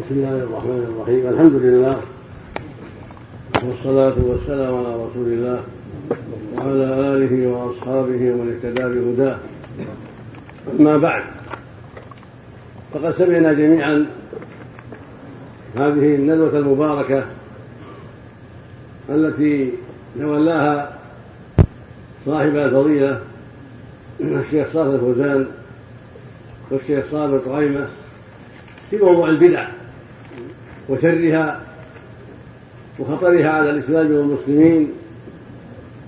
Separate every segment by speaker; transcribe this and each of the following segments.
Speaker 1: بسم الله الرحمن الرحيم. الحمد لله والصلاة والسلام على رسول الله وعلى آله وأصحابه ومن اهتدى بهداه. أما بعد فقد سمعنا جميعا هذه الندوة المباركة التي تولاها صاحب الفضيلة الشيخ صالح الفوزان والشيخ صابر طعيمة في موضوع البدع. وشرها وخطرها على الإسلام والمسلمين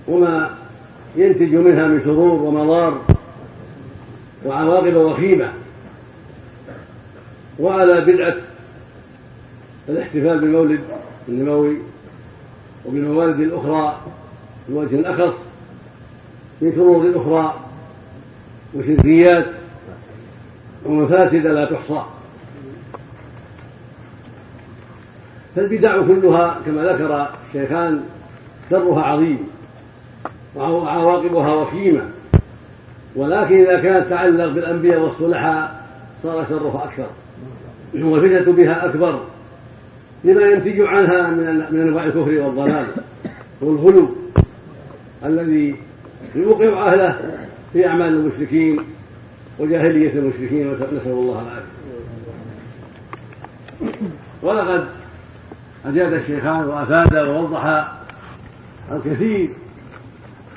Speaker 1: وما ينتج منها من شرور ومضار وعواقب وخيمة وعلى بدعة الاحتفال بالمولد النبوي وبالموالد الأخرى بوجه أخص من شرور أخرى وشركيات ومفاسد لا تحصى. فالبدع كلها كما ذكر الشيخان شرها عظيم وعواقبها وخيمة ولكن إذا كانت تتعلق بالأنبياء والصلحاء صار شرها أكثر. والفتنة بها أكبر لما ينتج عنها من من أنواع الكفر والضلال والغلو الذي يوقع أهله في أعمال المشركين وجاهلية المشركين نسأل الله العافية. ولقد أجاد الشيخان وأفاد ووضح الكثير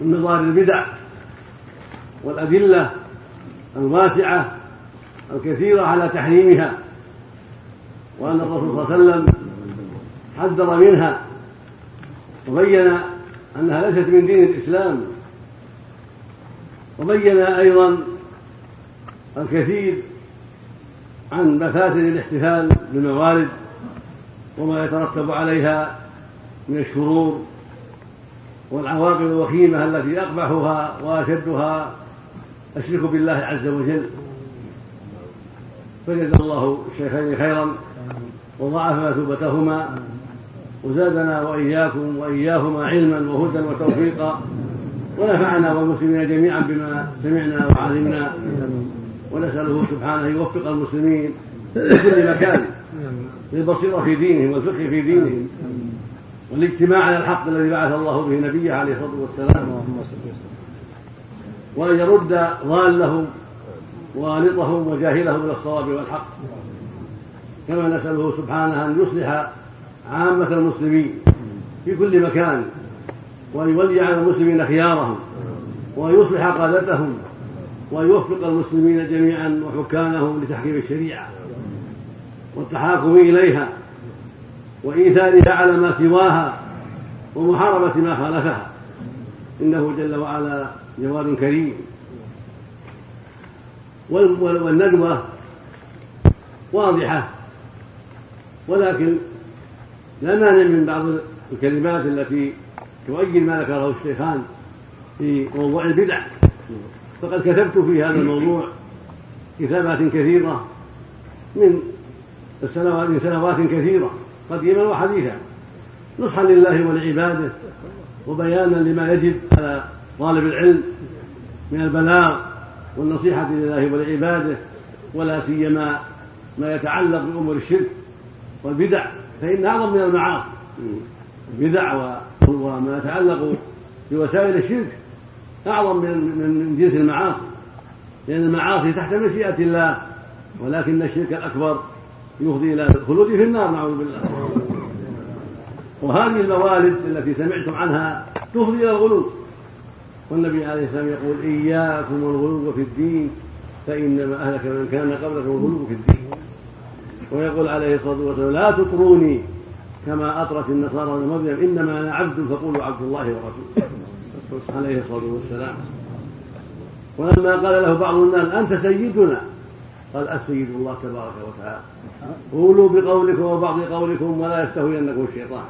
Speaker 1: من مظاهر البدع والأدلة الواسعة الكثيرة على تحريمها وأن الرسول صلى الله عليه وسلم حذر منها وبين أنها ليست من دين الإسلام وبين أيضا الكثير عن مفاسد الاحتفال بالموالد وما يترتب عليها من الشرور والعواقب الوخيمة التي أقبحها وأشدها الشرك بالله عز وجل. فجزا الله الشيخين خيرا وضاعف مثوبتهما وزادنا وإياكم وإياهما علما وهدى وتوفيقا ونفعنا والمسلمين جميعا بما سمعنا وعلمنا. ونسأله سبحانه يوفق المسلمين في كل مكان. للبصيرة في دينهم والفقه في دينهم والاجتماع على الحق الذي بعث الله به نبيه عليه الصلاة والسلام. وأن يرد ضالهم وغالطهم وجاهلهم إلى الصواب والحق. كما نسأله سبحانه أن يصلح عامة المسلمين في كل مكان وأن يولي على المسلمين خيارهم وأن يصلح قادتهم وأن يوفق المسلمين جميعا وحكامهم لتحكيم الشريعة. والتحاكم إليها وإيثارها على ما سواها ومحاربة ما خالفها. إنه جل وعلا جواد كريم. والندوة واضحة. ولكن لا مانع من بعض الكلمات التي تؤيد ما ذكره الشيخان في موضوع البدع. فقد كتبت في هذا الموضوع كتابات كثيرة من السنوات من سنوات كثيرة قديما وحديثا. نصحا لله ولعباده وبيانا لما يجب على طالب العلم من البلاغ والنصيحة لله ولعباده. ولا سيما ما يتعلق بأمور الشرك والبدع فإن أعظم من المعاصي البدع وما يتعلق بوسائل الشرك أعظم من من جنس المعاصي. لأن المعاصي تحت مشيئة الله ولكن الشرك الأكبر يفضي إلى الخلود في النار نعوذ بالله. وهذه الموالد التي سمعتم عنها تفضي إلى الغلو والنبي عليه السلام يقول إياكم والغلو في الدين فإنما أهلك من كان قبلكم الغلو في الدين. ويقول عليه الصلاة والسلام لا تطروني كما أطرت النصارى من مريم إنما أنا عبد فقولوا عبد الله ورسوله. عليه الصلاة والسلام. ولما قال له بعض الناس أنت سيدنا. قال السيد الله تبارك وتعالى. قولوا بقولكم وبعض قولكم ولا يستهوينكم الشيطان.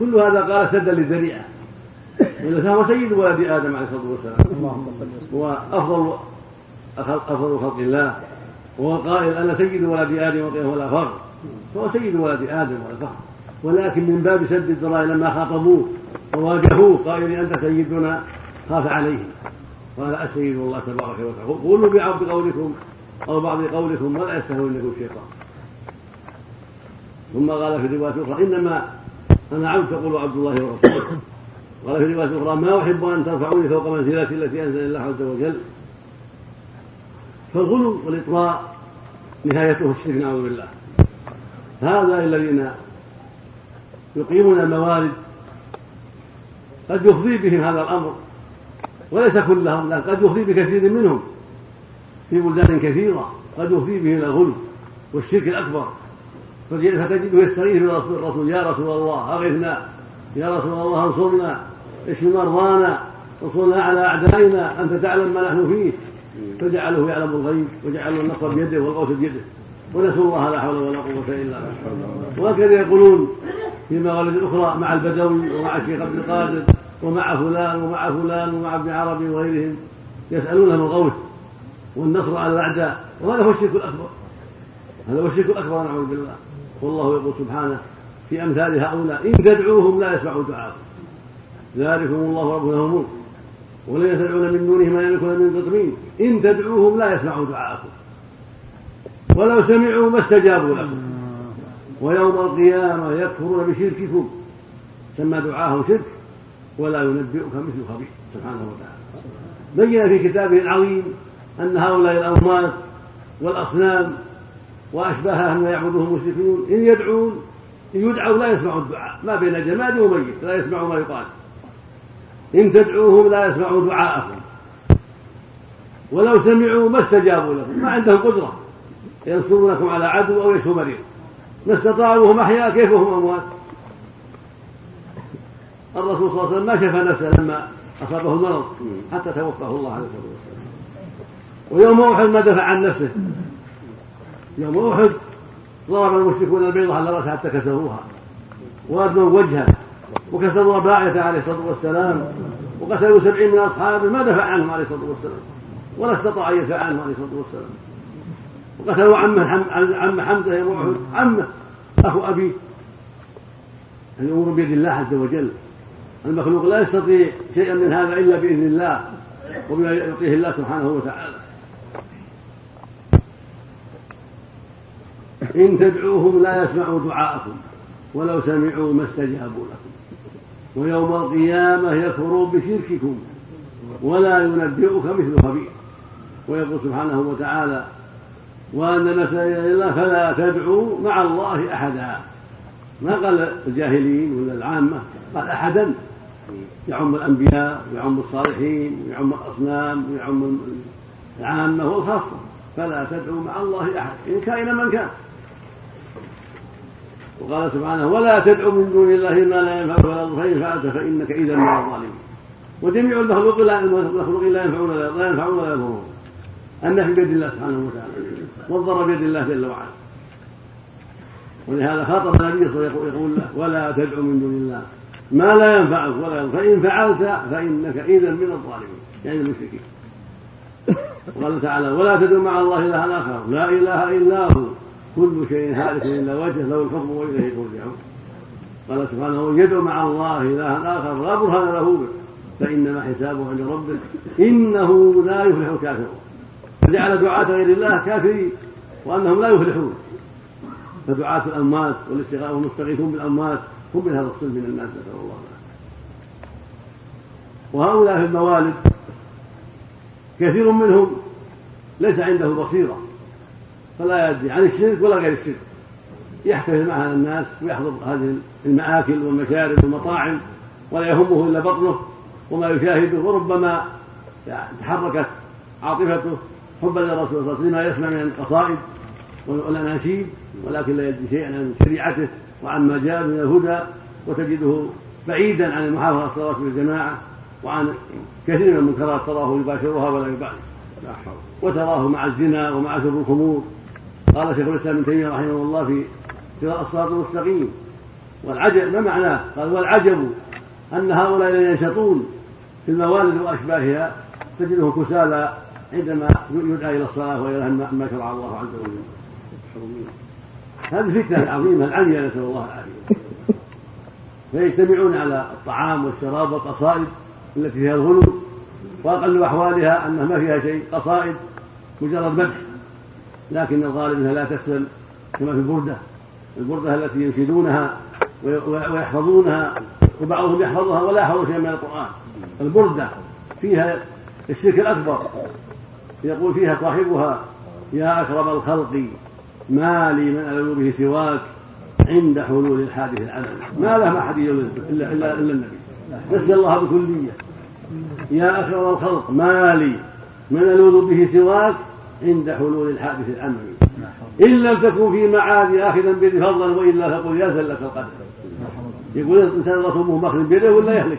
Speaker 1: كل هذا قال سدا للذريعه فهو سيد ولد آدم عليه الصلاة والسلام. اللهم صل وافضل أفضل خلق الله. وهو قائل أنا سيد ولد آدم ولا فخر فهو سيد ولد آدم ولا فخر ولكن من باب سد الذرائع لما خاطبوه وواجهوه قائل أنت سيدنا خاف عليه قال السيد الله تبارك وتعالى. قولوا بعض قولكم أو بعض قولكم ولا يستهوينكم الشيطان ثم قال في الرواية الأخرى إنما أنا عبد تقول عبد الله ورسوله. قال في الرواية الأخرى ما أحب أن ترفعوني فوق منزلتي التي أنزل الله عز وجل؟ فالغلو والإطراء نهايته الشرك نعوذ بالله. هؤلاء الذين يقيمون الموالد قد يفضي بهم هذا الأمر وليس كلهم لكن قد يفضي بكثير منهم. في بلدان كثيرة قد يفضي بهم إلى الغلو والشرك الأكبر. فتجده يستغيث بالرسول يا رسول الله أغثنا. يا رسول الله انصرنا. اشف مرضانا. انصرنا على أعدائنا. أنت تعلم ما نحن فيه. فجعله يعلم الغيب وجعل النصر بيده والغوث بيده. ونسوا الله لا حول ولا قوة إلا بالله. وهكذا يقولون في مغالب أخرى مع البدوي ومع الشيخ عبد القادر ومع فلان ومع فلان ومع ابن عربي وغيرهم. يسألونهم الغوث. والنصر على الأعداء وهذا هو الشرك الأكبر. هذا هو الشرك الأكبر نعوذ بالله. والله يقول سبحانه في أمثال هؤلاء إن تدعوهم لا يسمعوا دعاءكم. ذلكم الله هو الملك ولن تدعون من دونه ما يملكون من قطمين إن تدعوهم لا يسمعوا دعاءكم. ولو سمعوا ما استجابوا لكم. ويوم القيامة يكفرون بشرككم. سمى دعاهم شرك ولا ينبئك مثل خبير. سبحانه وتعالى. بين في كتابه العظيم أن هؤلاء الأموات والأصنام وأشباهها مما يعبدهم المشركون إن يدعون إن يدعوا لا يسمعوا الدعاء ما بين جماد وميت لا يسمعوا ما يقال. إن تدعوهم لا يسمعوا دعاءكم ولو سمعوا ما استجابوا لكم ما عندهم قدرة. ينصرونكم على عدو أو يشفوا مريض. ما استطاعوا وهم أحياء كيف وهم أموات؟ الرسول صلى الله عليه وسلم ما شفى نفسه لما أصابه المرض حتى توفاه الله عليه والسلام ويوم أحد ما دفع عن نفسه. يوم أحد ضرب المشركون البيضة على رأسه حتى كسروها وأدموا وجهه وكسروا باعته عليه الصلاة والسلام وقتلوا سبعين من أصحابه ما دفع عنهم عليه الصلاة والسلام. ولا استطاع أن يدفع عنهم عليه الصلاة والسلام. وقتلوا عمه عم حمزة يوم أحد عمه أخو أبيه الأمور بيد الله عز وجل. المخلوق لا يستطيع شيئا من هذا إلا بإذن الله وبما يعطيه الله سبحانه وتعالى. إن تدعوهم لا يسمعوا دعاءكم ولو سمعوا ما استجابوا لكم. ويوم القيامة يكفرون بشرككم ولا ينبئك مثل خبير. ويقول سبحانه وتعالى وأن مساجد الله فلا تدعوا مع الله أحدا. ما قال الجاهلين ولا العامة؟ قال أحدا. يعم الأنبياء ويعم الصالحين ويعم الأصنام ويعم العامة والخاصة. فلا تدعوا مع الله أحد إن كائن من كان. وقال سبحانه ولا تدعو من دون الله ما لا ينفعك ولا يضرك فإن فعلت فإنك إذا من الظالمين. وجميع المخلوق لا المخلوق لا ينفعون لا ينفعون ولا يضرون. النفي بيد الله سبحانه وتعالى والضر بيد الله جل وعلا. ولهذا خاطب النبي صلى الله عليه وسلم يقول له ولا تدعو من دون الله ما لا ينفعك ولا يضرك فإن فعلت فإنك إذا من الظالمين. يعني المشركين. وقال تعالى ولا تدعو مع الله إلها آخر لا إله إلا هو. كل شيء هالك إلا وجهه له الحكم وإليه ترجعون قال سبحانه يدعو مع الله إلها آخر لا برهان له به فإنما حسابه عند ربه. إنه لا يفلح الكافرون. فجعل دعاة غير الله كافرين وأنهم لا يفلحون. فدعاة الأموات والاستغاثة والمستغيثون بالأموات هم من هذا الصنف من الناس نسأل الله العافية. وهؤلاء في الموالد كثير منهم ليس عنده بصيرة. فلا يدري عن الشرك ولا غير الشرك. يحتفل معها الناس ويحضر هذه المآكل والمشارب والمطاعم ولا يهمه إلا بطنه وما يشاهده وربما تحركت عاطفته حبا للرسول صلى الله عليه وسلم يسمع من القصائد والأناشيد ولكن لا يدري شيئا عن شريعته وعما جاء من الهدى وتجده بعيدا عن المحافظة على الصلاة والجماعة وعن كثير من المنكرات تراه يباشرها ولا يبالي وتراه مع الزنا ومع شرب الخمور. قال شيخ الإسلام ابن تيمية رحمه الله في صراط الصراط المستقيم. والعجب ما معناه؟ قال والعجب أن هؤلاء ينشطون في الموالد وأشباهها تجدهم كسالى عندما يدعى إلى الصلاة وإلى ما شرع الله عز وجل. هذه الفتنه العظيمه العمية نسال الله العافية. فيجتمعون على الطعام والشراب والقصائد التي فيها الغلو وأقل أحوالها أنها ما فيها شيء قصائد مجرد مدح. لكن الغالب أنها لا تسلم كما في البردة. البردة التي ينشدونها ويحفظونها وبعضهم يحفظها ولا يحفظ شيئا من القرآن. البردة فيها الشرك الأكبر. يقول فيها صاحبها يا أكرم الخلق ما لي من ألوذ به سواك عند حلول الحادث العلم ما له أحد إلا إلا إلا النبي. نسي الله بكلية يا أكرم الخلق ما لي من ألوذ به سواك عند حلول الحادث العملي إن لم تكن في معادي آخذا بيدي فضلا وإلا فقل يا زلة القدر. يقول الإنسان رسوله مخرج بيده ولا يهلك؟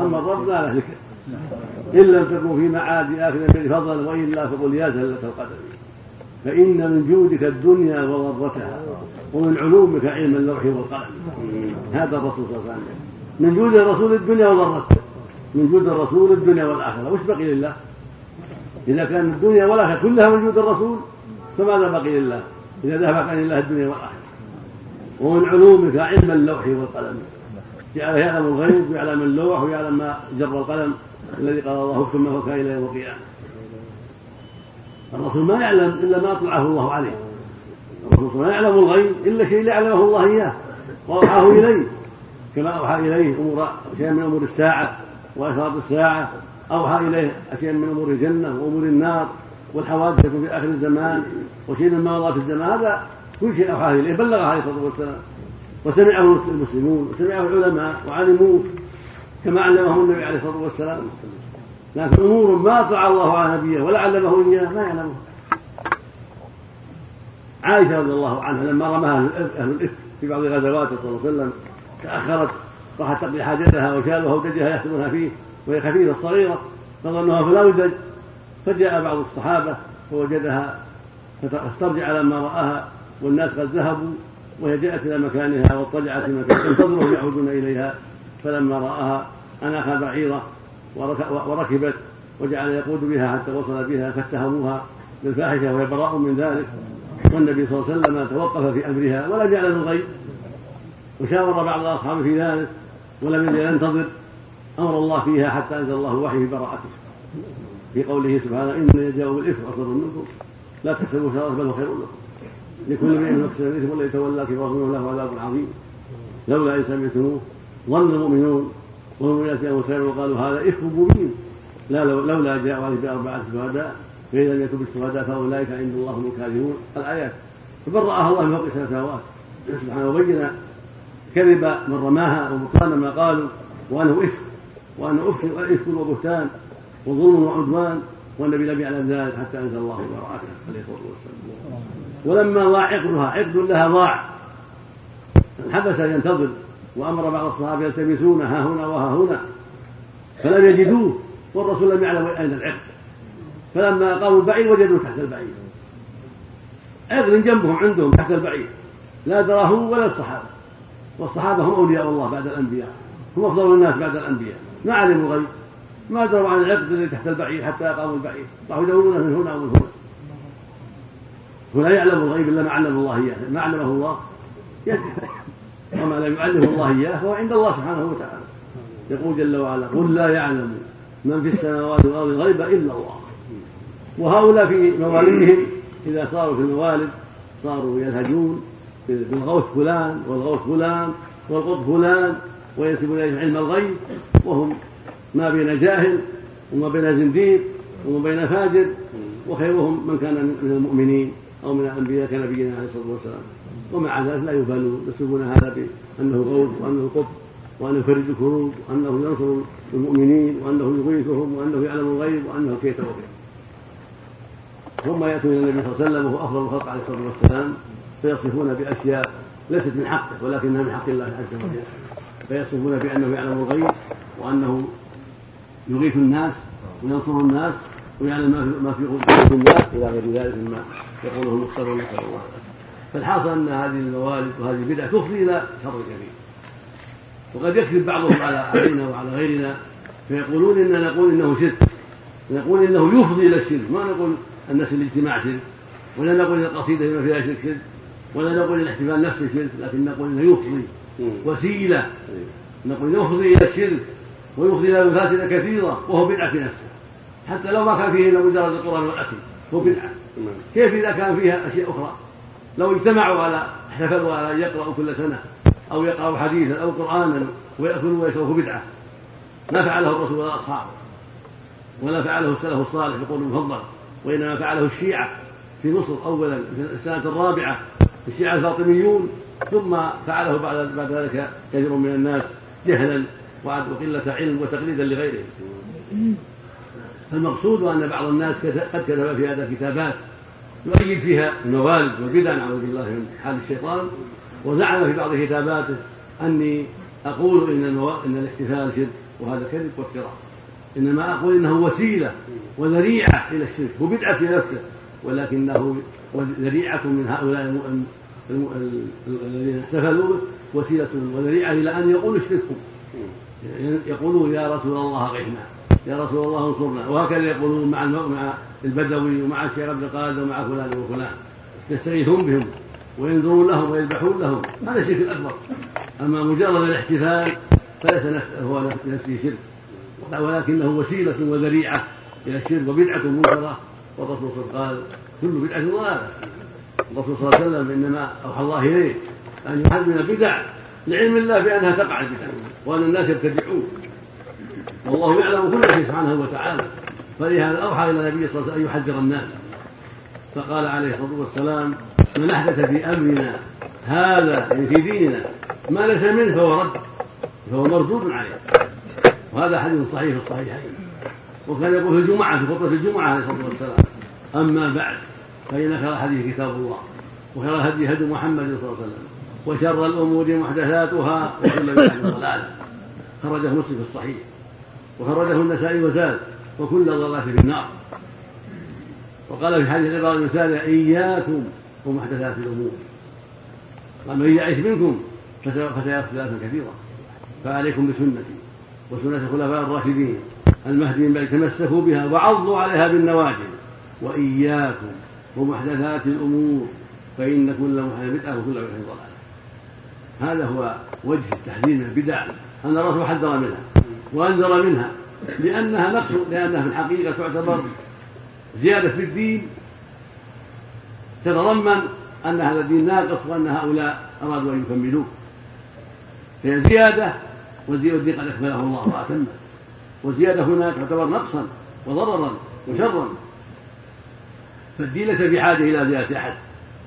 Speaker 1: أما الرب لا يهلك. إن لم تكن في معادي آخذا بيدي فضلا وإلا فقل يا زلة القدر. فإن من جودك الدنيا وضرتها ومن علومك علم اللوح والقلم هذا الرسول صلى الله عليه وسلم. من جود الرسول الدنيا وضرتها. من جود الرسول الدنيا والآخرة. وش بقي لله؟ إذا كان الدنيا والآخرة كلها من جود الرسول فماذا بقي لله؟ إذا ذهب عن الله الدنيا والآخرة. ومن علومك علم اللوح والقلم. جعله يعلم الغيب ويعلم اللوح ويعلم ما جر القلم الذي قال الله ثم هو كان إلى يوم القيامة الرسول ما يعلم إلا ما أطلعه الله عليه. الرسول ما يعلم الغيب إلا شيء لا يعلمه الله إياه. وأوحاه إليه. كما أوحى إليه امور شيئا من أمور الساعة وأشراط الساعة. أوحى إليه أشياء من أمور الجنة وأمور النار والحوادث في آخر الزمان وشيء من مضى في الزمان. هذا كل شيء اوحاه إليه بلغه عليه الصلاة والسلام. وسمعه المسلمون وسمعه العلماء وعلموه كما علمه النبي عليه الصلاة والسلام. لكن أمور ما اطلع الله على نبيه ولا علمه إياه ما يعلمه. عائشة رضي الله عنها لما رماها أهل الافك في بعض غزواته صلى الله عليه وسلم تأخرت راحت تقضي حاجتها وشالوها ودجها يحسبونها فيه. وهي خفيفة صغيرة فظنوها فلا وجد فجاء بعض الصحابة فوجدها فاسترجع لما رآها والناس قد ذهبوا وهي جاءت إلى مكانها واضطجعت في مكان تنتظرهم يعودون إليها. فلما رآها أناخ بعيرة وركبت وجعل يقود بها حتى وصل بها فاتهموها بالفاحشة وهي براء من ذلك. والنبي صلى الله عليه وسلم توقف في أمرها ولم يعلم الغيب وشاور بعض الأصحاب في ذلك ولم ينتظر أمر الله فيها حتى أنزل الله وحي في براءته. في قوله سبحانه إن يجاءوا بالافك اصر منكم لا تحسبوا شرا بل هو خير لكم. لكل امرئ مكسب الاثم والذي تولى كبره له عذاب عظيم. لولا إن سمعتموه ظن المؤمنون والمؤمنات انفسهم وقالوا هذا إفك مبين. لا لولا جاءوا عليه باربعه شهداء فاذا لم يكن بالشهداء فأولئك عند الله هم الكاذبون. الآيات. فبرأها الله من فوق السماوات سبحانه وبين كذب من رماها وبطلان ما قالوا وأنه إفك. وانه افك افك وبهتان وظلم وعدوان والنبي لم يعلم ذلك حتى أنزل الله براءته عليه الصلاة والسلام. ولما ضاع عقدها عقد لها ضاع. حبس ينتظر وأمر بعض الصحابة يلتمسون ها هنا وها هنا. فلم يجدوه والرسول لم يعلم أين العقد. فلما قاموا البعير وجدوه تحت البعير. عقد جنبهم عندهم تحت البعير. لا تراه ولا الصحابة. والصحابة هم أولياء الله بعد الأنبياء. هم أفضل الناس بعد الأنبياء. ما علموا الغيب. ما دروا عن العقد الذي تحت البعير حتى اقاموا البعير. راحوا يدورون من هنا ومن هنا. ولا يعلم الغيب إلا ما علم الله إياه. ما علمه الله وما لم يعلمه الله إياه فهو عند الله سبحانه وتعالى. يقول جل وعلا قل لا يعلم من في السماوات والأرض الغيب إلا الله. وهؤلاء في موالدهم إذا صاروا في الموالد صاروا يلهجون بالغوث فلان والغوث فلان والقطب فلان وينسبون اليه علم الغيب وهم ما بين جاهل وما بين زنديق وما بين فاجر وخيرهم من كان من المؤمنين أو من الأنبياء كنبينا عليه الصلاة والسلام. ومع ذلك لا يبالون يسلبون هذا بأنه غوث وأنه قطب وأنه يفرج الكروب وأنه ينصر المؤمنين وأنه يغيثهم وأنه يعلم الغيب وأنه كيت وكيت ثم يأتون إلى النبي صلى الله عليه وسلم وهو أفضل الخلق عليه الصلاة والسلام فيصفون بأشياء ليست من حقه ولكنها من حق الله عز وجل. فيصفون بأنه يعلم الغيب وأنه يغيث الناس وينصر الناس ويعلم ما في قلوب الناس إلى غير ذلك مما يقوله المختارون نسأل الله. فالحاصل أن هذه الموالد وهذه البدع تفضي إلى شر كبير وقد يكذب بعضهم على علينا وعلى غيرنا فيقولون اننا نقول إنه شرك. نقول إنه يفضي إلى الشرك. ما نقول الناس الاجتماع شرك. ولا نقول القصيدة بما فيها شرك ولا نقول الاحتفال نفسه شرك. لكن نقول إنه يفضي وسيلة. نقول يفضي إلى الشرك ويفضي إلى مفاسد كثيرة وهو بدعة في نفسه. حتى لو ما كان فيه إلا مجرد القرآن والاكل هو بدعة. كيف إذا كان فيها أشياء أخرى؟ لو اجتمعوا على احتفلوا على أن يقرأوا كل سنة أو يقرأوا حديثا أو قرآنا ويأكلوا ويشربوا بدعة. ما فعله الرسول ولا أصحابه. ولا فعله السلف الصالح بقول المفضل. وإنما فعله الشيعة في مصر أولا في السنة الرابعة الشيعة الفاطميون. ثم فعله بعد بعد ذلك كثير من الناس جهلا وقلة علم وتقليدا لغيرهم فالمقصود أن بعض الناس قد كتب في هذا كتابات يؤيد فيها الموالد والبدع نعوذ بالله من حال الشيطان وزعم في بعض كتاباته أني أقول إن. إن الاحتفال شرك وهذا كذب وافتراء إنما أقول إنه وسيلة وذريعة إلى الشرك هو بدعة في نفسه ولكنه ذريعة من هؤلاء الذين احتفلوا به وسيلة وذريعة إلى أن يقولوا اشركوا يقولون يا رسول الله أغثنا يا رسول الله انصرنا وهكذا يقولون مع مع البدوي ومع الشيخ عبد القادر ومع فلان وفلان. يستغيثون بهم وينذرون لهم ويذبحون لهم. هذا الشرك الأكبر. أما مجرد الاحتفال فليس هو نفسه شرك. ولكنه وسيلة وذريعة إلى الشرك وبدعة منكرة. والرسول قال كل بدعة ضلالة. الرسول صلى الله عليه وسلم إنما أوحى الله إليه أن يحذر البدع لعلم الله بأنها تقع البدع وأن الناس يبتدعون والله يعلم كل شيء سبحانه وتعالى. فلهذا أوحى إلى النبي صلى الله عليه وسلم أن يحذر الناس. فقال عليه الصلاة والسلام من أحدث في أمرنا هذا يعني في ديننا ما ليس منه فهو رد فهو مردود عليه. وهذا حديث صحيح في الصحيحين. وكان يقول في الجمعة في خطبة الجمعة عليه الصلاة والسلام أما بعد فإن خير الحديث كتاب الله وخير الهدي هدي محمد صلى الله عليه وسلم وشر الأمور محدثاتها وكل بدعة ضلالة خرجه مسلم في الصحيح وخرجه النسائي وزاد وكل ضلالة في النار. وقال في حديث عبارة المثال إياكم ومحدثات الأمور. قال من يعيش منكم فسيرى اختلافا كثيرا. فعليكم بسنتي وسنة الخلفاء الراشدين المهديين بل تمسكوا بها وعضوا عليها بالنواجذ وإياكم ومحدثات الأمور فإن كل محدث بدعة وكل بدعة ضلالة. هذا هو وجه التحذير من البدع أن الرسول حذر منها وأنذر منها لأنها نقص لأنها في الحقيقة تعتبر زيادة في الدين. تتضمن أن هذا الدين ناقص وأن هؤلاء أرادوا أن يكملوه. فهي زيادة والدين قد أكمله الله وأتمه. والزيادة هنا تعتبر نقصا وضررا وشرا. فالدين ليس بحاجة إلى زيادة أحد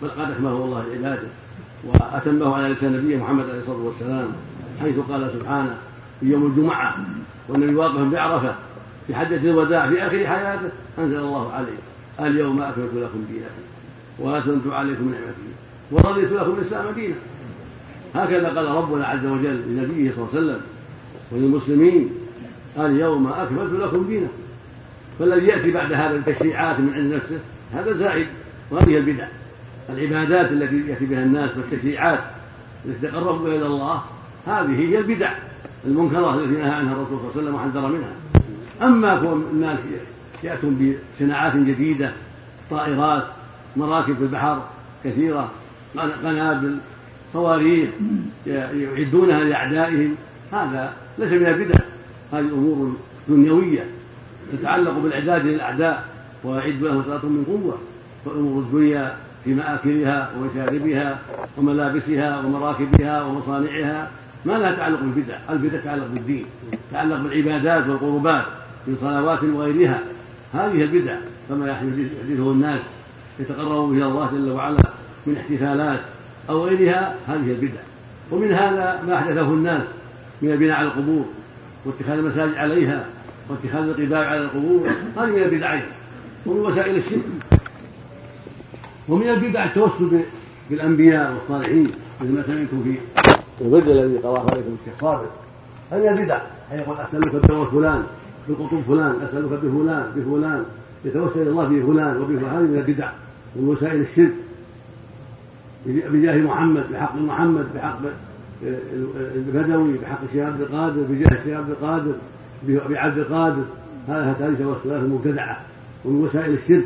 Speaker 1: بل قد أكمله الله لعباده وأتمه على لسان نبيه محمد عليه الصلاة والسلام حيث قال سبحانه في يوم الجمعة والنبي واقف بعرفة في حجة الوداع في آخر حياته أنزل الله عليه اليوم أكملت لكم دينكم وأتممت عليكم نعمتي ورضيت لكم الإسلام دينا. هكذا قال ربنا عز وجل لنبيه صلى الله عليه وسلم وللمسلمين اليوم أكملت لكم دينكم فالذي يأتي بعد هذا التشريعات من عند نفسه هذا زائد وهذه البدع. العبادات التي يأتي بها الناس والتشريعات التي تقربوا إلى الله هذه هي البدع. المنكرات التي نهى عنها الرسول صلى الله عليه وسلم وحذر منها. أما كون الناس يأتون بصناعات جديدة طائرات مراكب في البحر كثيرة قنابل صواريخ يعدونها لأعدائهم هذا ليس من البدع. هذه أمور دنيوية تتعلق بالإعداد للأعداء. ويعد لهم صلاة من قوة وأمور الدنيا في مآكلها ومشاربها وملابسها ومراكبها ومصانعها ما لها تعلق بالبدع البدع تتعلق بالدين تتعلق بالعبادات والقربات من صلوات وغيرها. هذه البدع كما يحدثه الناس يتقربوا به الله جل وعلا من احتفالات أو غيرها هذه البدع. ومن هذا ما أحدثه الناس من البناء على القبور واتخاذ المساجد عليها واتخاذ القباب على القبور هذه من البدع ومن وسائل الشرك ومن البدع التوسل بالأنبياء والصالحين مثل ما سمعتم في البدع الذي قراه عليكم الشيخ صابر هذه البدع يقول أسألك بدور فلان بقطب فلان أسألك بفلان بفلان يتوسل إلى الله بفلان وبفلان هذه من البدع. ومن وسائل الشرك. بجاه محمد بحق محمد بحق البدوي بحق الشيخ عبد القادر بجاه الشيخ عبد القادر بعبد القادر. هذه توسلات مبتدعة. ومن وسائل الشرك.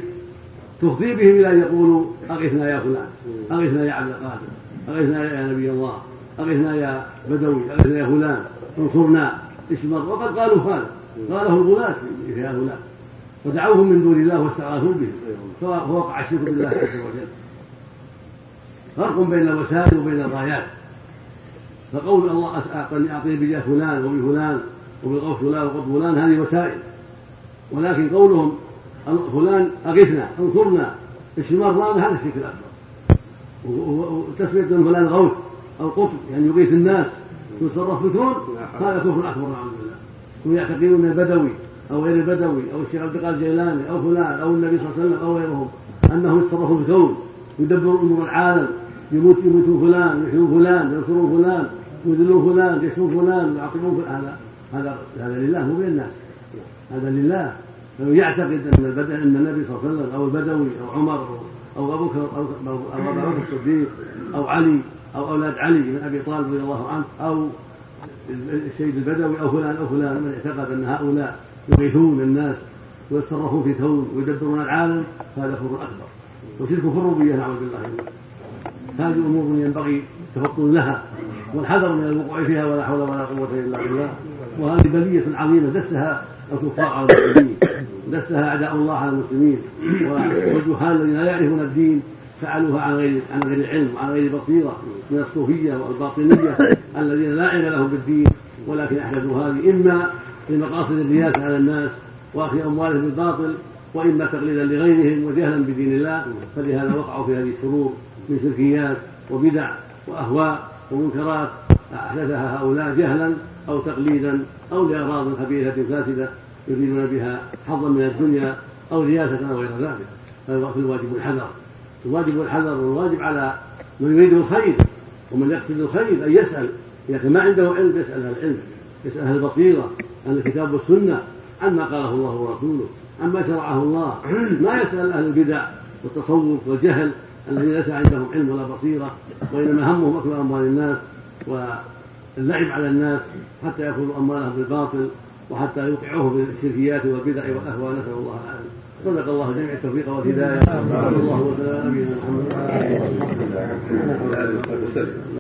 Speaker 1: تفضي بهم إلى أن يقولوا أغثنا يا فلان أغثنا يا عبد القادر أغثنا يا نبي الله أغثنا يا بدوي أغثنا يا فلان انصرنا. اشمر وقد قالوا هذا. قاله الغلاة في هؤلاء ودعوهم من دون الله واستغاثوا بهم فوقع الشرك بالله عز وجل. فرق بين الوسائل وبين الغايات. فقول الله اعطني اعطني بجاه فلان وبفلان وبغوث فلان وقط فلان هذه وسائل. ولكن قولهم فلان أغثنا انصرنا استمرار هذا الشرك الاكبر وتسمية فلان غوث أو قطب يعني يغيث الناس يتصرف بكون هذا كفر أكبر نعوذ بالله. ويعتقدون البدوي أو غير البدوي أو الشيخ عبد القادر الجيلاني أو فلان أو النبي صلى الله عليه وسلم أو غيرهم. أنهم يتصرفون الكون يدبرون أمور العالم. يموت يموتون فلان يحيون فلان ينصرون فلان يذلون فلان يشفون فلان يعاقبون هذا هذا هذا لله مو للناس هذا لله. يعتقد أن البدء أن النبي صلى الله عليه وسلم أو البدوي أو عمر أو أبو بكر أو أبو بكر الصديق أو علي أو أولاد علي بن أبي طالب رضي الله عنه أو السيد البدوي أو فلان أو فلان من اعتقد أن هؤلاء يغيثون الناس ويتصرفون في الكون ويدبرون العالم فهذا كفر أكبر. وشرك في الربوبية نعوذ بالله منه هذه أمور ينبغي التفطن لها والحذر من الوقوع فيها ولا حول ولا قوة إلا بالله. وهذه بلية عظيمة دسها الكفار على المسلمين. دسها أعداء الله على المسلمين. والجهال الذين لا يعرفون الدين فعلوها عن غير عن غير علم وعن غير بصيرة من الصوفية والباطنية الذين لا علم لهم بالدين ولكن أحدثوا هذه إما لمقاصد الرياسة على الناس واخذ أموالهم بالباطل وإما تقليدا لغيرهم وجهلا بدين الله فلهذا وقعوا في هذه الشرور من شركيات وبدع وأهواء ومنكرات أحدثها هؤلاء جهلا أو تقليدا أو لأغراض خبيثة فاسدة. يريدون بها حظا من الدنيا أو رياسه أو غير ذلك. فالواجب الحذر. الواجب الحذر والواجب على من يريد الخير ومن يقصد الخير أن يسأل. إذا كان ما عنده علم يسأل أهل العلم يسأل أهل البصيرة عن الكتاب والسنة عما قاله الله ورسوله عما شرعه الله. ما يسأل أهل البدع والتصوف والجهل الذين ليس عندهم علم ولا بصيرة وإنما همهم اكل أموال الناس واللعب على الناس حتى يأخذوا أموالهم بالباطل. وحتى يوقعوه في الشركيات والبدع والأهواء نسأل الله العافية. صدق الله جميع التوفيق والهداية. صلى الله وسلم على نبينا محمد.